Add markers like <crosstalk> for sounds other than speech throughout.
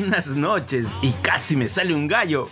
buenas noches. Y casi me sale un gallo.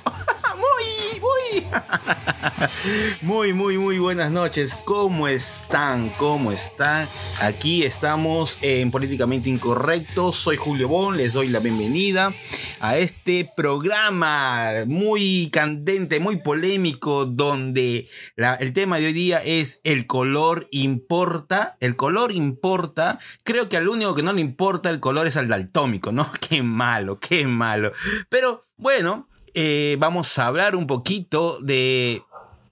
<laughs> muy, muy. muy, buenas noches. ¿Cómo están? ¿Cómo están? Aquí estamos en Políticamente Incorrecto. Soy Julio Bon. Les doy la bienvenida a este programa muy candente, muy polémico, donde el tema de hoy día es el color importa. El color importa. Creo que al único que no le importa el color es al daltómico, ¿no? <laughs> Qué malo, qué malo. Pero bueno, eh, vamos a hablar un poquito de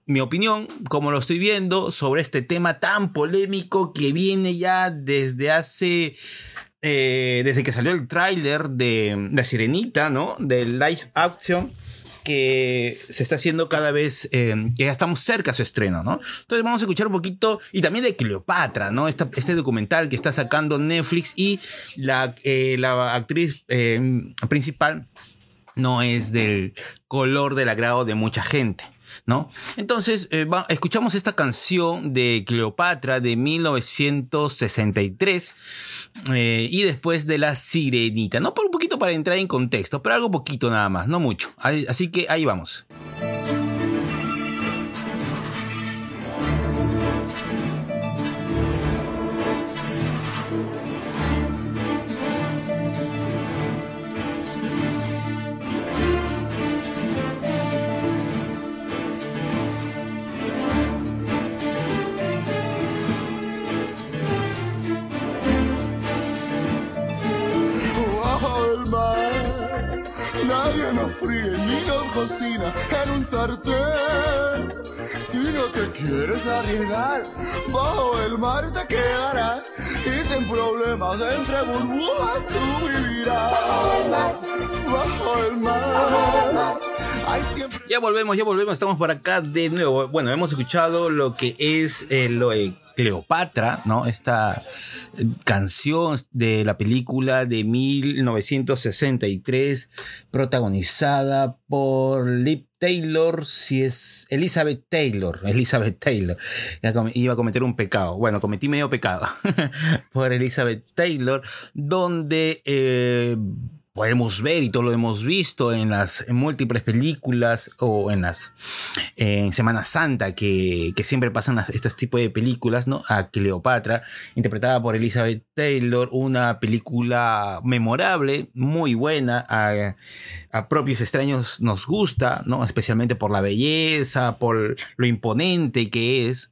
mi opinión, como lo estoy viendo, sobre este tema tan polémico que viene ya desde hace... Eh, desde que salió el tráiler de La Sirenita, ¿no? Del live action que se está haciendo cada vez, eh, que ya estamos cerca a su estreno, ¿no? Entonces vamos a escuchar un poquito, y también de Cleopatra, ¿no? este documental que está sacando Netflix y la, la actriz principal no es del color del agrado de mucha gente. ¿No? Entonces, eh, escuchamos esta canción de Cleopatra de 1963 eh, y después de La Sirenita, ¿no? Por un poquito para entrar en contexto, pero algo poquito nada más, no mucho. Así que ahí vamos. Si no te quieres arriesgar, bajo el mar te quedarás. Y sin problemas entre burbujas tú vivirás. Bajo el mar. Ya volvemos, ya volvemos, estamos por acá de nuevo. Bueno, hemos escuchado lo que es eh, lo de Cleopatra, ¿no? Esta eh, canción de la película de 1963, protagonizada por Lip Taylor, si es Elizabeth Taylor, <laughs> Elizabeth Taylor, iba a cometer un pecado, bueno, cometí medio pecado <laughs> por Elizabeth Taylor, donde eh, podemos ver y todo lo hemos visto en las múltiples películas o en las en Semana Santa que, siempre pasan este tipo de películas, ¿no? A Cleopatra, interpretada por Elizabeth Taylor, una película memorable, muy buena, a, a propios extraños nos gusta, ¿no? Especialmente por la belleza, por lo imponente que es,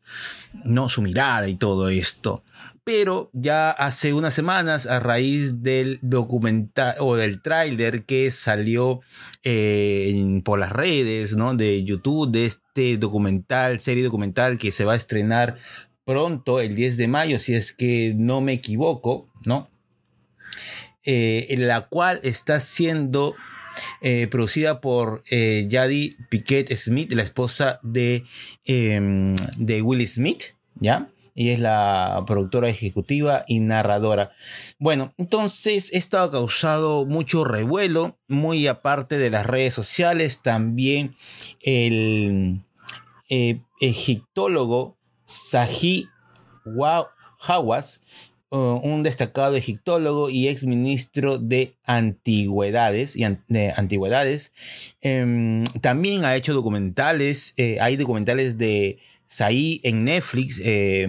¿no? Su mirada y todo esto pero ya hace unas semanas a raíz del documental o del tráiler que salió eh, por las redes ¿no? de YouTube de este documental, serie documental que se va a estrenar pronto, el 10 de mayo, si es que no me equivoco, ¿no? Eh, en la cual está siendo eh, producida por eh, Yadi Piquet Smith, la esposa de, em, de Will Smith, ¿ya? Y es la productora ejecutiva y narradora. Bueno, entonces esto ha causado mucho revuelo, muy aparte de las redes sociales, también el eh, egiptólogo Sahi Hawass, uh, un destacado egiptólogo y ex ministro de antigüedades y de antigüedades em, también ha hecho documentales eh, hay documentales de ahí en Netflix eh,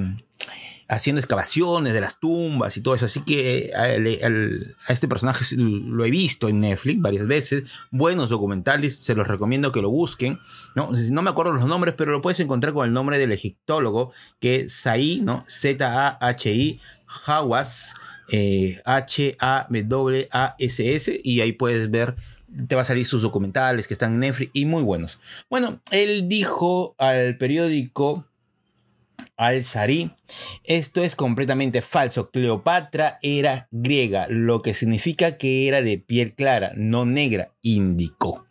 haciendo excavaciones de las tumbas y todo eso. Así que eh, a, este personaje lo he visto en Netflix varias veces. Buenos documentales, se los recomiendo que lo busquen. No, no me acuerdo los nombres, pero lo puedes encontrar con el nombre del egiptólogo, que es Saí, ¿no? Z-A-H-I, Hawass, H-A-W-A-S-S, y ahí puedes ver te va a salir sus documentales que están en Netflix y muy buenos. Bueno, él dijo al periódico al Sari, esto es completamente falso. Cleopatra era griega, lo que significa que era de piel clara, no negra, indicó.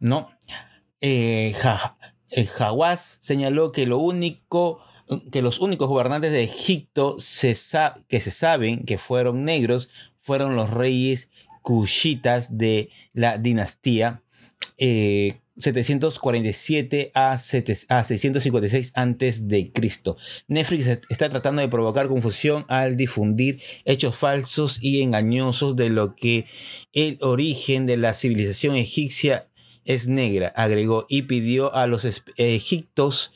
¿No? Eh, eh señaló que lo único que los únicos gobernantes de Egipto que se saben que fueron negros fueron los reyes cushitas de la dinastía eh, 747 a, 656 antes de Cristo. Netflix está tratando de provocar confusión al difundir hechos falsos y engañosos de lo que el origen de la civilización egipcia es negra, agregó y pidió a los egiptos,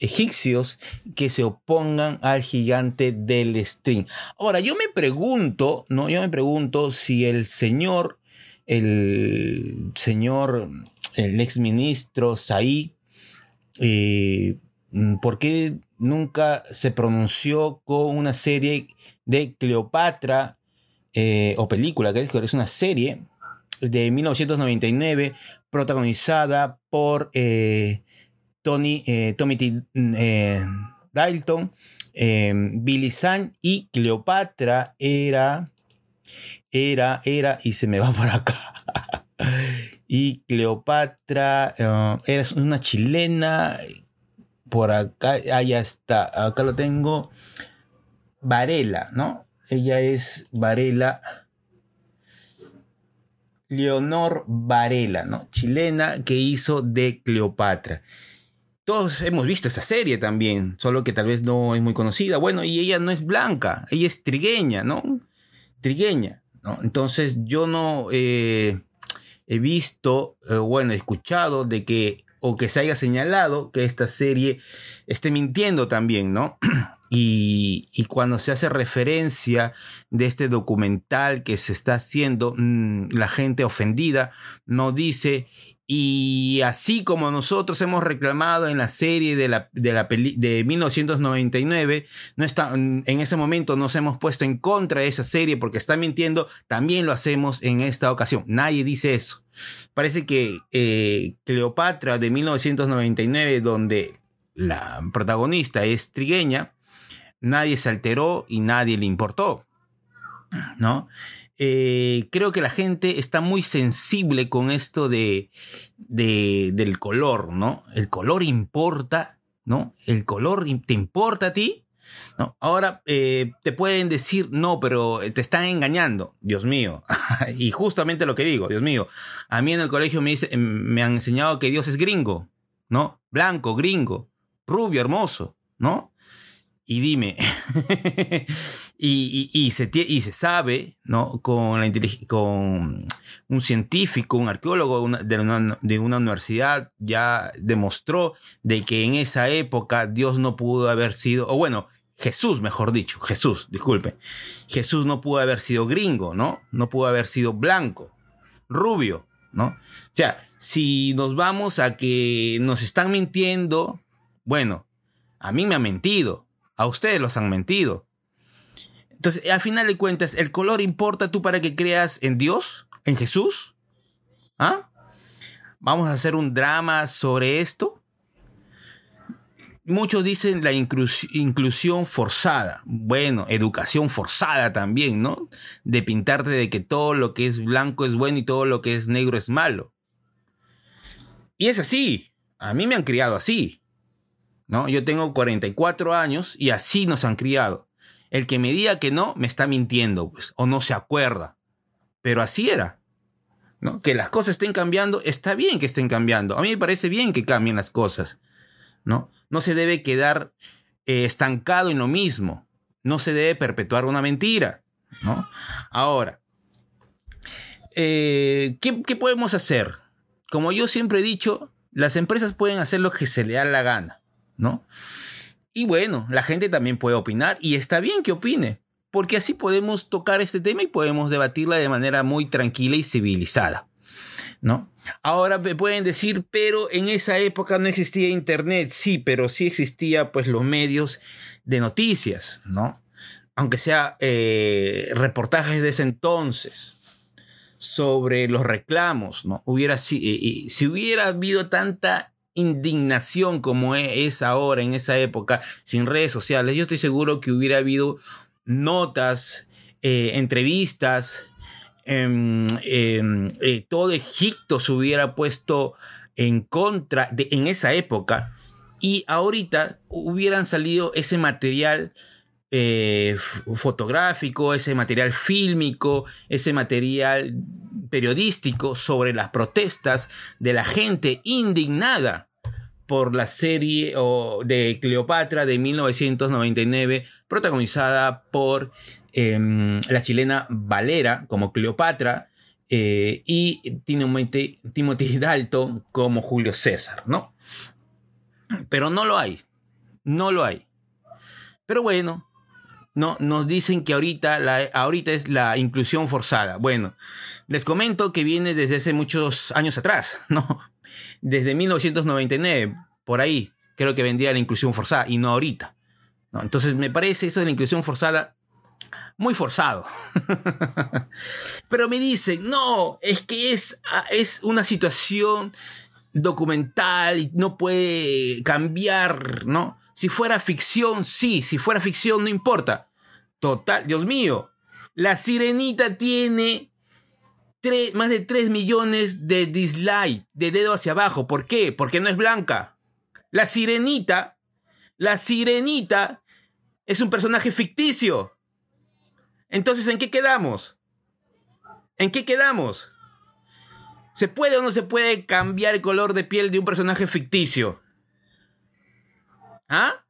egipcios que se opongan al gigante del stream. Ahora, yo me pregunto, ¿no? Yo me pregunto si el señor el señor, el exministro Saí, eh, ¿por qué nunca se pronunció con una serie de Cleopatra eh, o película, que es una serie de 1999 protagonizada por eh, Tony, Tommy T. Dalton, Billy Zane y Cleopatra era era, era, y se me va <laughs> por acá. y Cleopatra era una chilena. Por acá, allá está, acá lo tengo. Varela, ¿no? Ella es Varela. Leonor Varela, ¿no? Chilena que hizo de Cleopatra. Todos hemos visto esa serie también, solo que tal vez no es muy conocida. Bueno, y ella no es blanca, ella es trigueña, ¿no? Trigueña. Entonces yo no eh, he visto, eh, bueno, he escuchado de que, o que se haya señalado que esta serie esté mintiendo también, ¿no? <clears throat> Y, y, cuando se hace referencia de este documental que se está haciendo, mm, la gente ofendida no dice y así como nosotros hemos reclamado en la serie de, la, de, la de 1999, no está, en ese momento nos hemos puesto en contra de esa serie porque está mintiendo, también lo hacemos en esta ocasión. Nadie dice eso. Parece que eh, Cleopatra de 1999, donde la protagonista es trigueña, nadie se alteró y nadie le importó. ¿No? Eh, creo que la gente está muy sensible con esto de, del color, ¿no? El color importa, ¿no? El color te importa a ti, ¿no? Ahora eh, te pueden decir, no, pero te están engañando, Dios mío. <laughs> y justamente lo que digo, Dios mío. A mí en el colegio me, me han enseñado que Dios es gringo, ¿no? Blanco, gringo, rubio, hermoso, ¿no? Y dime, <laughs> y, se, y se sabe, ¿no? Con, la con un científico, un arqueólogo de una, de una universidad, ya demostró de que en esa época Dios no pudo haber sido, o bueno, Jesús, mejor dicho, Jesús, disculpe. Jesús no pudo haber sido gringo, ¿no? No pudo haber sido blanco, rubio, ¿no? O sea, si nos vamos a que nos están mintiendo, bueno, a mí me ha mentido, a ustedes los han mentido. Entonces, al final de cuentas, ¿el color importa tú para que creas en Dios? ¿En Jesús? ¿Ah? ¿Vamos a hacer un drama sobre esto? Muchos dicen la inclusión forzada. Bueno, educación forzada también, ¿no? De pintarte de que todo lo que es blanco es bueno y todo lo que es negro es malo. Y es así. A mí me han criado así. ¿no? Yo tengo 44 años y así nos han criado. El que me diga que no, me está mintiendo, pues, o no se acuerda. Pero así era. ¿no? Que las cosas estén cambiando, está bien que estén cambiando. A mí me parece bien que cambien las cosas. ¿no? No se debe quedar eh, estancado en lo mismo. No se debe perpetuar una mentira. ¿no? Ahora, eh, ¿qué, ¿qué podemos hacer? Como yo siempre he dicho, las empresas pueden hacer lo que se le da la gana. ¿no? Y bueno, la gente también puede opinar y está bien que opine, porque así podemos tocar este tema y podemos debatirla de manera muy tranquila y civilizada, ¿no? Ahora me pueden decir, pero en esa época no existía internet, sí, pero sí existía pues los medios de noticias, ¿no? Aunque sea eh, reportajes de ese entonces sobre los reclamos, ¿no? Hubiera si, si hubiera habido tanta indignación como e-, es ahora en esa época, sin redes sociales, yo estoy seguro que hubiera habido notas, eh, entrevistas, em, em, eh, todo Egipto se hubiera puesto en contra de en esa época y ahorita hubieran salido ese material eh, fotográfico, ese material fílmico, ese material periodístico sobre las protestas de la gente indignada por la serie de Cleopatra de 1999, protagonizada por em, la chilena Valera como Cleopatra eh, y Timothy, Timothy Dalton como Julio César, ¿no? Pero no lo hay, no lo hay. Pero bueno, no, nos dicen que ahorita, ahorita es la inclusión forzada. Bueno, les comento que viene desde hace muchos años atrás, <laughs> ¿no? Desde 1999, por ahí, creo que vendría la inclusión forzada y no ahorita. Entonces me parece eso de la inclusión forzada muy forzado. <laughs> Pero me dicen, no, es que es, es una situación documental y no puede cambiar, ¿no? Si fuera ficción, sí, si fuera ficción, no importa. Total, Dios mío, la sirenita tiene más de 3 millones de dislikes, de dedo hacia abajo. ¿Por qué? Porque no es blanca. La sirenita, la sirenita es un personaje ficticio. Entonces, ¿en qué quedamos? ¿En qué quedamos? ¿Se puede o no se puede cambiar el color de piel de un personaje ficticio? ¿Ah?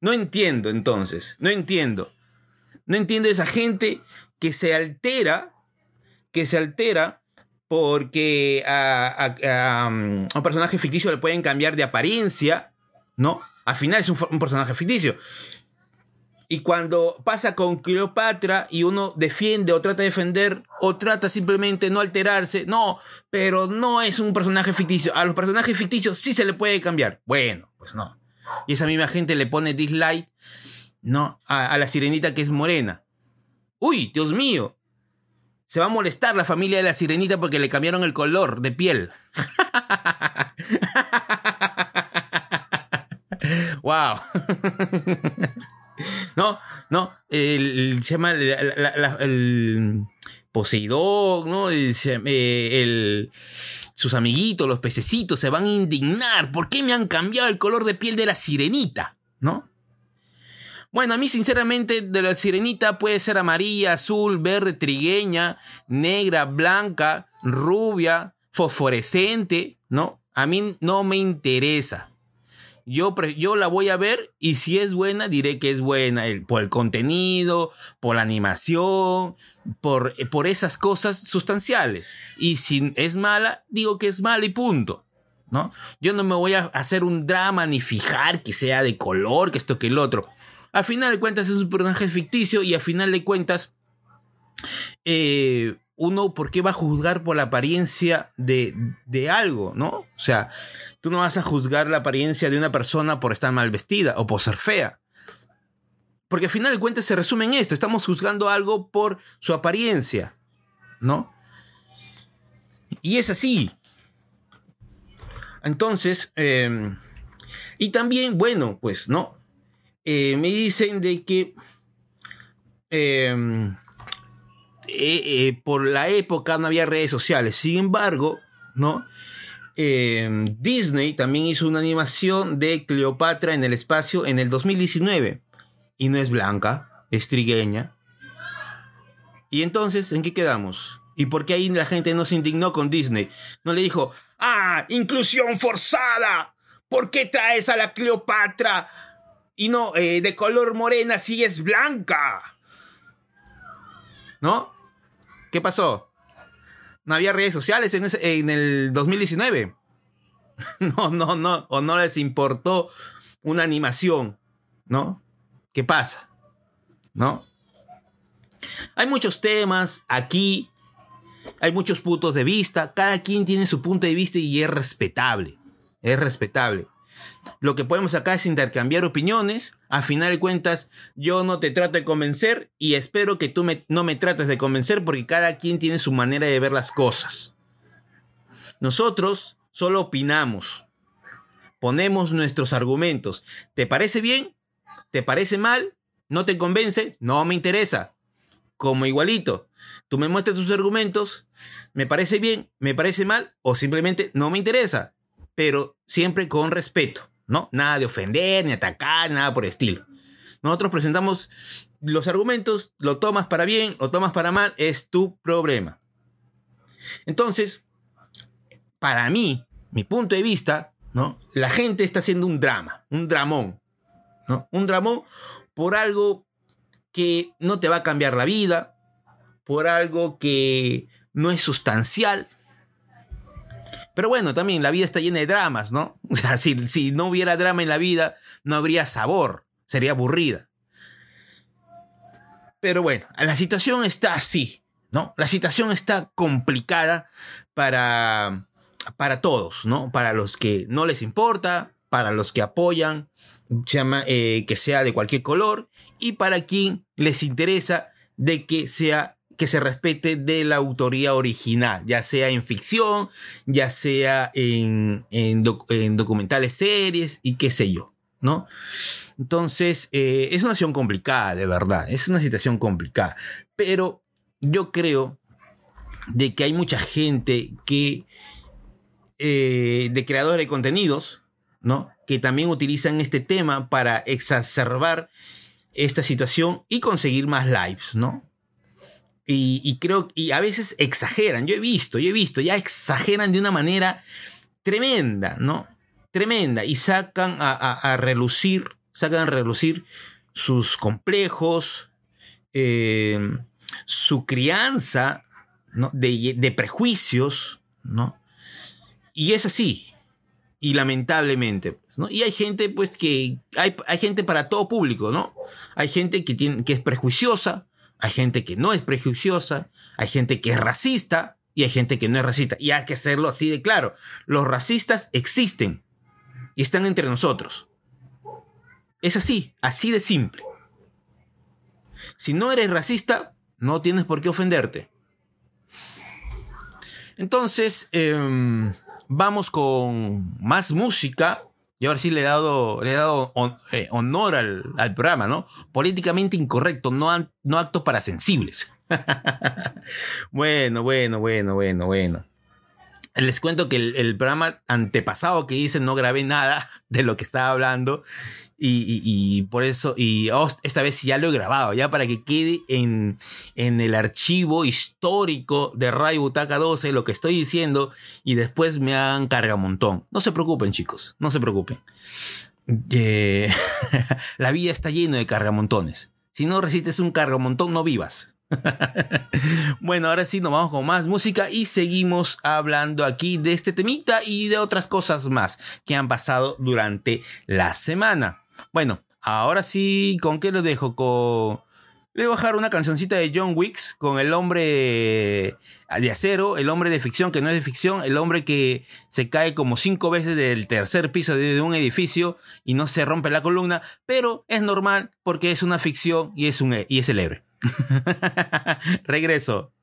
No entiendo entonces, no entiendo. No entiendo esa gente que se altera, que se altera porque a, um, un personaje ficticio le pueden cambiar de apariencia, ¿no? Al final es un, personaje ficticio. Y cuando pasa con Cleopatra y uno defiende o trata de defender o trata simplemente no alterarse, no, pero no es un personaje ficticio. A los personajes ficticios sí se le puede cambiar. Bueno, pues no. Y esa misma gente le pone dislike, ¿no? A, la sirenita que es morena. Uy, Dios mío. Se va a molestar la familia de la sirenita porque le cambiaron el color de piel. <laughs> wow. <laughs> no, no, el, se llama el Poseidón, ¿no? El, eh, el, sus amiguitos, los pececitos, se van a indignar. ¿Por qué me han cambiado el color de piel de la sirenita? ¿No? Bueno, a mí sinceramente de la sirenita puede ser amarilla, azul, verde, trigueña, negra, blanca, rubia, fosforescente, ¿no? A mí no me interesa. Yo, yo la voy a ver y si es buena, diré que es buena por el contenido, por la animación, por, por esas cosas sustanciales. Y si es mala, digo que es mala y punto. ¿no? Yo no me voy a hacer un drama ni fijar que sea de color, que esto, que el otro. A final de cuentas es un personaje ficticio y a final de cuentas eh, uno, ¿por qué va a juzgar por la apariencia de, de, algo, no? O sea, tú no vas a juzgar la apariencia de una persona por estar mal vestida o por ser fea. Porque al final de cuentas se resume en esto. Estamos juzgando algo por su apariencia. ¿No? Y es así. Entonces, em, y también, bueno, pues, ¿no? Eh, me dicen de que em, eh, eh, por la época no había redes sociales. Sin embargo, ¿no? Em, Disney también hizo una animación de Cleopatra en el espacio en el 2019 y no es blanca, es trigueña. Y entonces, ¿en qué quedamos? ¿Y por qué ahí la gente no se indignó con Disney? No le dijo, ¡ah! ¡Inclusión forzada! ¿Por qué traes a la Cleopatra y no eh, de color morena si es blanca? ¿No? ¿Qué pasó? ¿No había redes sociales en, en el 2019? <laughs> no, no, no. O no les importó una animación, ¿no? ¿Qué pasa? ¿No? Hay muchos temas aquí, hay muchos puntos de vista, cada quien tiene su punto de vista y es respetable, es respetable. Lo que podemos acá es intercambiar opiniones, a final de cuentas yo no te trato de convencer y espero que tú no me trates de convencer porque cada quien tiene su manera de ver las cosas. Nosotros solo opinamos, ponemos nuestros argumentos. ¿Te parece bien? ¿Te parece mal? ¿No te convence? No me interesa. Como igualito. Tú me muestras tus argumentos, me parece bien, me parece mal o simplemente no me interesa. Pero siempre con respeto, ¿no? Nada de ofender, ni atacar, nada por el estilo. Nosotros presentamos los argumentos, lo tomas para bien o tomas para mal, es tu problema. Entonces, para mí, mi punto de vista, ¿no? La gente está haciendo un drama, un dramón, ¿no? Un dramón por algo que no te va a cambiar la vida, por algo que no es sustancial. Pero bueno, también la vida está llena de dramas, ¿no? <laughs> O sea, si, si no hubiera drama en la vida, no habría sabor, sería aburrida. Pero bueno, la situación está así, ¿no? La situación está complicada para, para todos, ¿no? Para los que no les importa, para los que apoyan, llama, eh, que sea de cualquier color, y para quien les interesa de que sea que se respete de la autoría original, ya sea en ficción, ya sea en, en, documentales, series y qué sé yo, ¿no? Entonces, eh, es una situación complicada, de verdad, es una situación complicada, pero yo creo de que hay mucha gente que, eh, de creadores de contenidos, ¿no? Que también utilizan este tema para exacerbar esta situación y conseguir más lives, ¿no? Y, creo, y a veces exageran, yo he visto, yo he visto, ya exageran de una manera tremenda, ¿no? Tremenda, y sacan a, relucir, sacan a relucir sus complejos, eh, su crianza, ¿no? De, de prejuicios, ¿no? Y es así, y lamentablemente, pues, ¿no? Y hay gente, pues, que, hay, hay gente para todo público, ¿no? Hay gente que, tiene, que es prejuiciosa, hay gente que no es prejuiciosa, hay gente que es racista y hay gente que no es racista. Y hay que hacerlo así de claro. Los racistas existen y están entre nosotros. Es así, así de simple. Si no eres racista, no tienes por qué ofenderte. Entonces, em, vamos con más música y ahora sí le he dado, le he dado eh, honor al, programa, ¿no? Políticamente incorrecto, no, no actos para sensibles. <laughs> bueno, bueno, bueno, bueno, bueno. Les cuento que el, programa antepasado que hice no grabé nada <laughs> de lo que estaba hablando y, por eso, y oh, esta vez ya lo he grabado, ya para que quede en, el archivo histórico de Radio Butaca 12 lo que estoy diciendo y después me hagan carga montón. No se preocupen chicos, no se preocupen. <laughs> la vida está llena de cargamontones. Si no resistes un cargamontón, no vivas. <laughs> bueno, ahora sí nos vamos con más música y seguimos hablando aquí de este temita y de otras cosas más que han pasado durante la semana. Bueno, ahora sí, ¿con qué lo dejo? Con... Voy a bajar una cancioncita de John Wicks con el hombre de acero, el hombre de ficción que no es de ficción, el hombre que se cae como cinco veces del tercer piso de un edificio y no se rompe la columna, pero es normal porque es una ficción y es, un, y es el <laughs> héroe.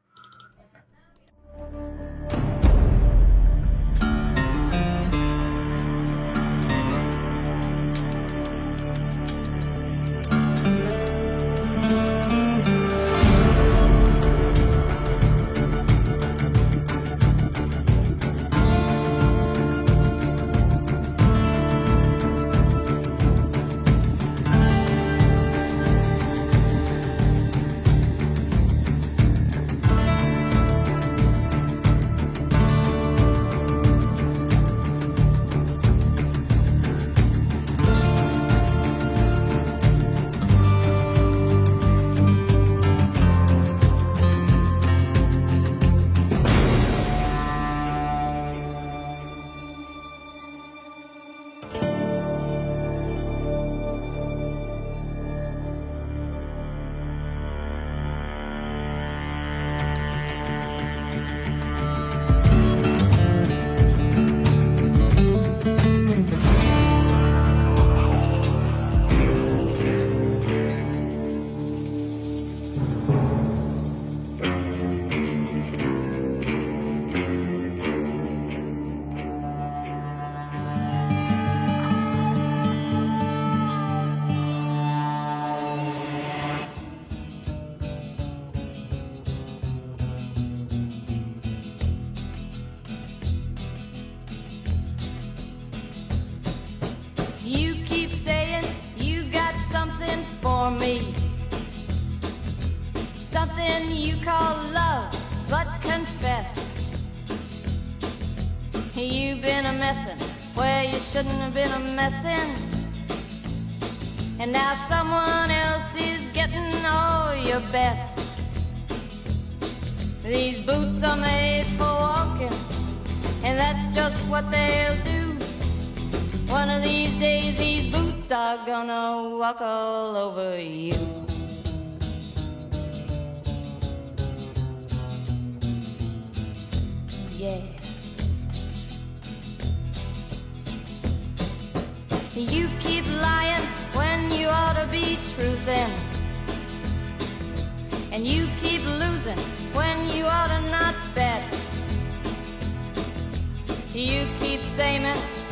Regreso. Something you call love, but confess You've been a messin' where you shouldn't have been a messin'. And now someone else is getting all your best. These boots are made for walking, and that's just what they'll do. One of these days, these boots are gonna walk all over you. Yeah. You keep lying when you ought to be truthing. And you keep losing when you ought to not bet. You keep saying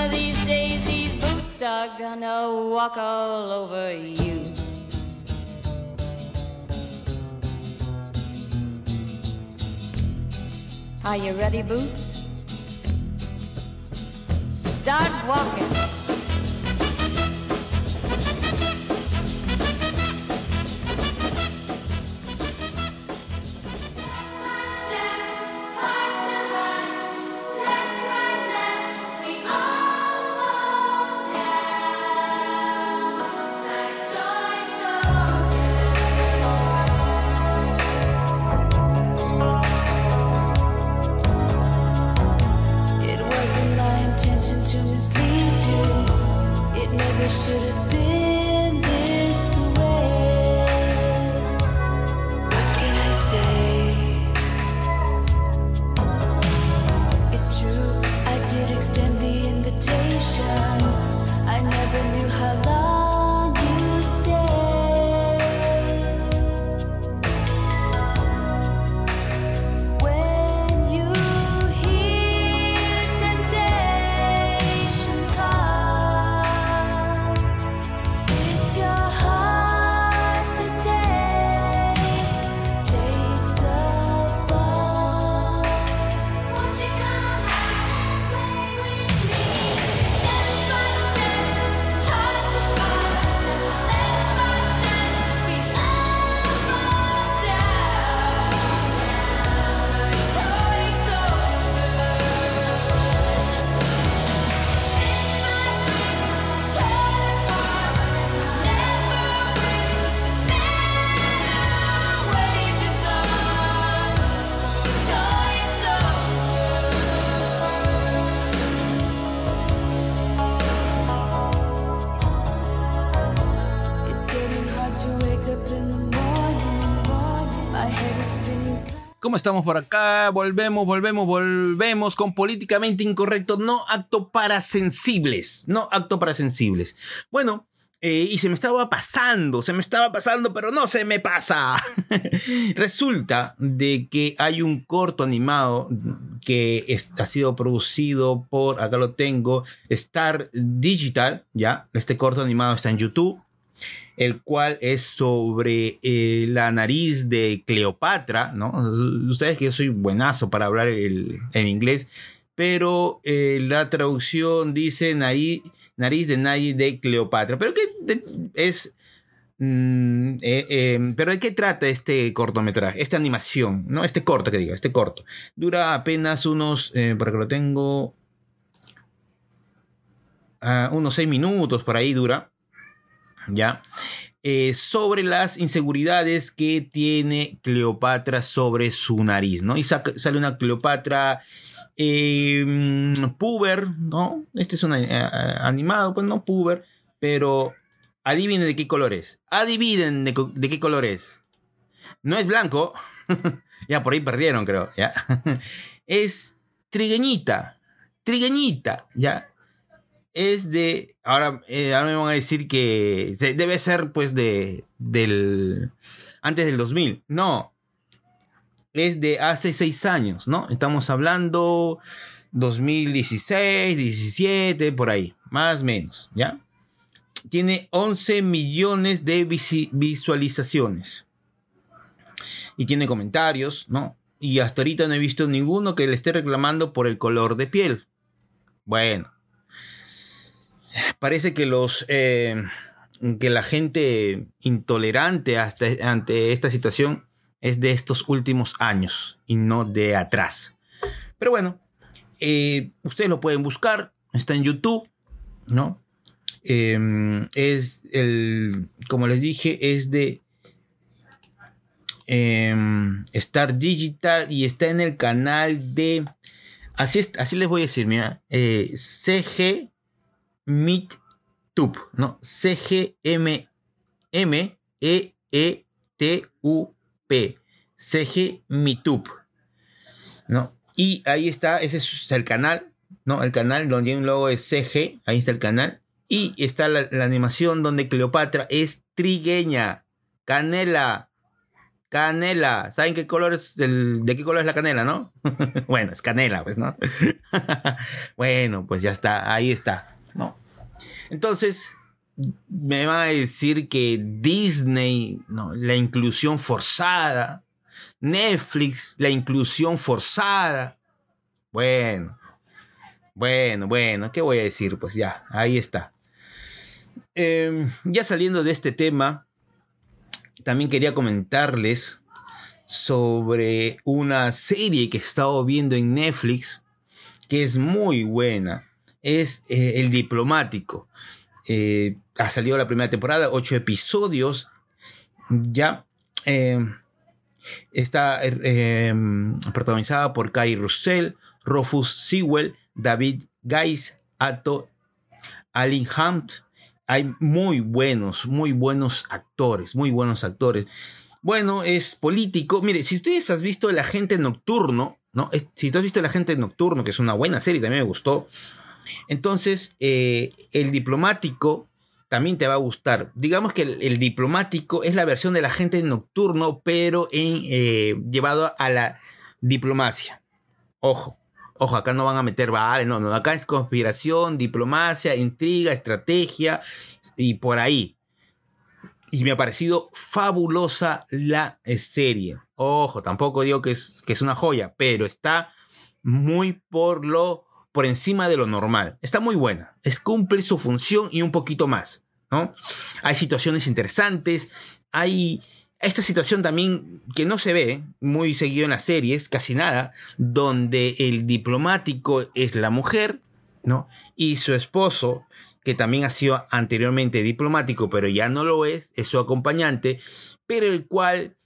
One of these days, these boots are gonna walk all over you. Are you ready, Boots? Start walking. ¿Cómo estamos por acá? Volvemos, volvemos, volvemos con políticamente incorrecto, no acto para sensibles, no acto para sensibles. Bueno, eh, y se me estaba pasando, se me estaba pasando, pero no se me pasa. <laughs> Resulta de que hay un corto animado que ha sido producido por, acá lo tengo, Star Digital, ¿ya? Este corto animado está en YouTube el cual es sobre eh, la nariz de Cleopatra, ¿no? Ustedes que yo soy buenazo para hablar el, en inglés, pero eh, la traducción dice nariz, nariz de nariz de Cleopatra. Pero ¿qué de- es? mm, eh, eh, pero ¿de qué trata este cortometraje? Esta animación, ¿no? Este corto que diga, este corto. Dura apenas unos, eh, por que lo tengo, ah, unos seis minutos por ahí dura. ¿Ya? eh, sobre las inseguridades que tiene Cleopatra sobre su nariz, ¿no? Y sale una Cleopatra eh, mm, puber, ¿no? Este es un eh, animado, pues no puber, pero adivinen de qué color es. Adivinen de, de qué color es. No es blanco, <laughs> ya por ahí perdieron, creo, ya. <laughs> es trigueñita, trigueñita, ya es de. Ahora, eh, ahora me van a decir que debe ser, pues, de. del. antes del 2000. No. Es de hace seis años, ¿no? Estamos hablando 2016, 17, por ahí. Más o menos, ¿ya? Tiene 11 millones de visualizaciones. Y tiene comentarios, ¿no? Y hasta ahorita no he visto ninguno que le esté reclamando por el color de piel. Bueno parece que los eh, que la gente intolerante hasta, ante esta situación es de estos últimos años y no de atrás. Pero bueno, eh, ustedes lo pueden buscar, está en YouTube, ¿no? Eh, es el, como les dije, es de eh, Star Digital y está en el canal de, así, así les voy a decir, mira, eh, CG MeetTube, ¿no? C-G-M M E E T U P. CG MeetTube, ¿no? Y ahí está, ese es el canal, ¿no? El canal donde hay un logo de CG, ahí está el canal. Y está la, animación donde Cleopatra es trigueña, canela, canela. ¿Saben qué color es el, de qué color es la canela, no? <laughs> bueno, es canela, pues, ¿no? <laughs> bueno, pues ya está, ahí está. Entonces, me van a decir que Disney, no, la inclusión forzada, Netflix, la inclusión forzada. Bueno, bueno, bueno, ¿qué voy a decir? Pues ya, ahí está. Eh, ya saliendo de este tema, también quería comentarles sobre una serie que he estado viendo en Netflix que es muy buena. Es eh, El Diplomático. Eh, ha salido la primera temporada, ocho episodios. Ya. eh, está protagonizada por Kai Russell, Rufus Sewell, David Geis, Ato Alin Hunt. Hay muy buenos, muy buenos actores, muy buenos actores. Bueno, es político. Mire, si ustedes has visto El Agente Nocturno, ¿no? Si tú has visto El Agente Nocturno, que es una buena serie, también me gustó. Entonces, eh, el diplomático también te va a gustar. Digamos que el, diplomático es la versión del agente nocturno, pero en, eh, llevado a la diplomacia. Ojo, ojo, acá no van a meter vale, no, no, acá es conspiración, diplomacia, intriga, estrategia y por ahí. Y me ha parecido fabulosa la eh, serie. Ojo, tampoco digo que es, que es una joya, pero está muy por lo por encima de lo normal. Está muy buena. Es cumple su función y un poquito más, ¿no? Hay situaciones interesantes, hay esta situación también que no se ve muy seguido en las series, casi nada, donde el diplomático es la mujer, ¿no? Y su esposo, que también ha sido anteriormente diplomático, pero ya no lo es, es su acompañante, pero el cual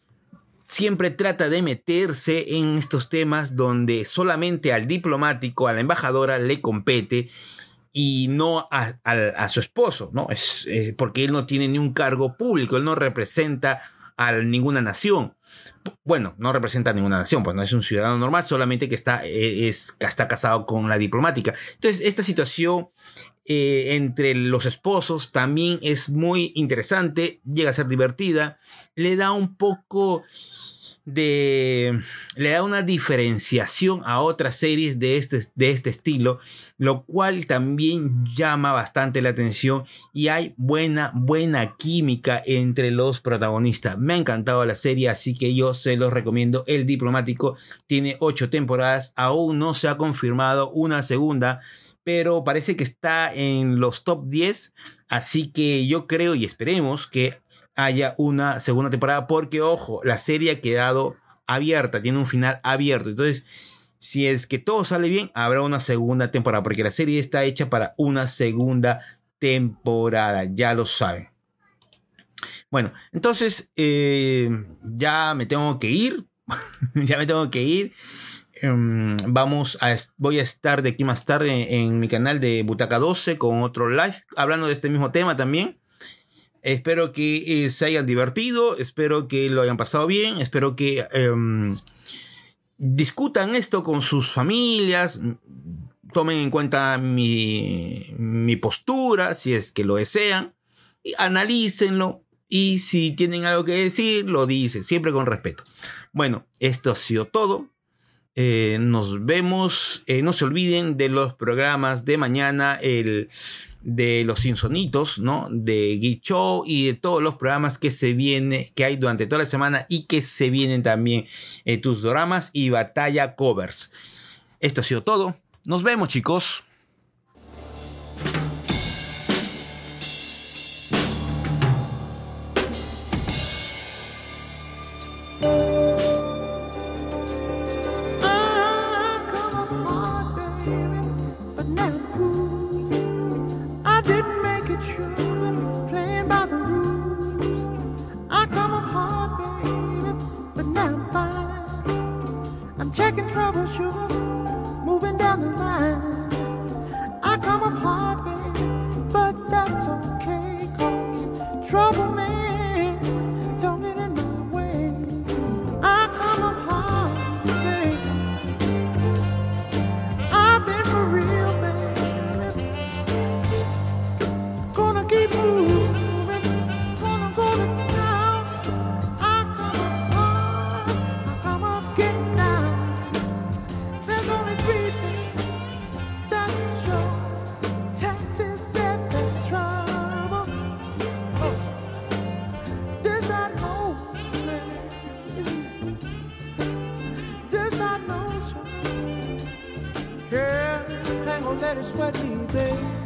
siempre trata de meterse en estos temas donde solamente al diplomático, a la embajadora le compete y no a, a- a su esposo, ¿no? Es, porque él no tiene ni un cargo público, él no representa a ninguna nación. Bueno, no representa a ninguna nación, pues no es un ciudadano normal, solamente que está, eh, es, está casado con la diplomática. Entonces, esta situación eh, entre los esposos también es muy interesante, llega a ser divertida, le da un poco de le da una diferenciación a otras series de este, de este estilo, lo cual también llama bastante la atención y hay buena, buena química entre los protagonistas. Me ha encantado la serie, así que yo se los recomiendo. El Diplomático tiene ocho temporadas, aún no se ha confirmado una segunda, pero parece que está en los top 10, así que yo creo y esperemos que haya una segunda temporada porque ojo, la serie ha quedado abierta, tiene un final abierto. Entonces, si es que todo sale bien, habrá una segunda temporada porque la serie está hecha para una segunda temporada, ya lo saben. Bueno, entonces eh, ya me tengo que ir. <laughs> ya me tengo que ir. Em, vamos a, voy a estar de aquí más tarde en mi canal de Butaca 12 con otro live hablando de este mismo tema también. Espero que eh, se hayan divertido, espero que lo hayan pasado bien, espero que em, discutan esto con sus familias, tomen en cuenta mi, postura, si es que lo desean, y analícenlo, y si tienen algo que decir, lo dicen, siempre con respeto. Bueno, esto ha sido todo. Eh, nos vemos. eh, no se olviden de los programas de mañana, el de los Insonitos, ¿no? De Show y de todos los programas que se viene, que hay durante toda la semana y que se vienen también eh, tus dramas y batalla covers. Esto ha sido todo. Nos vemos, chicos. that is what we.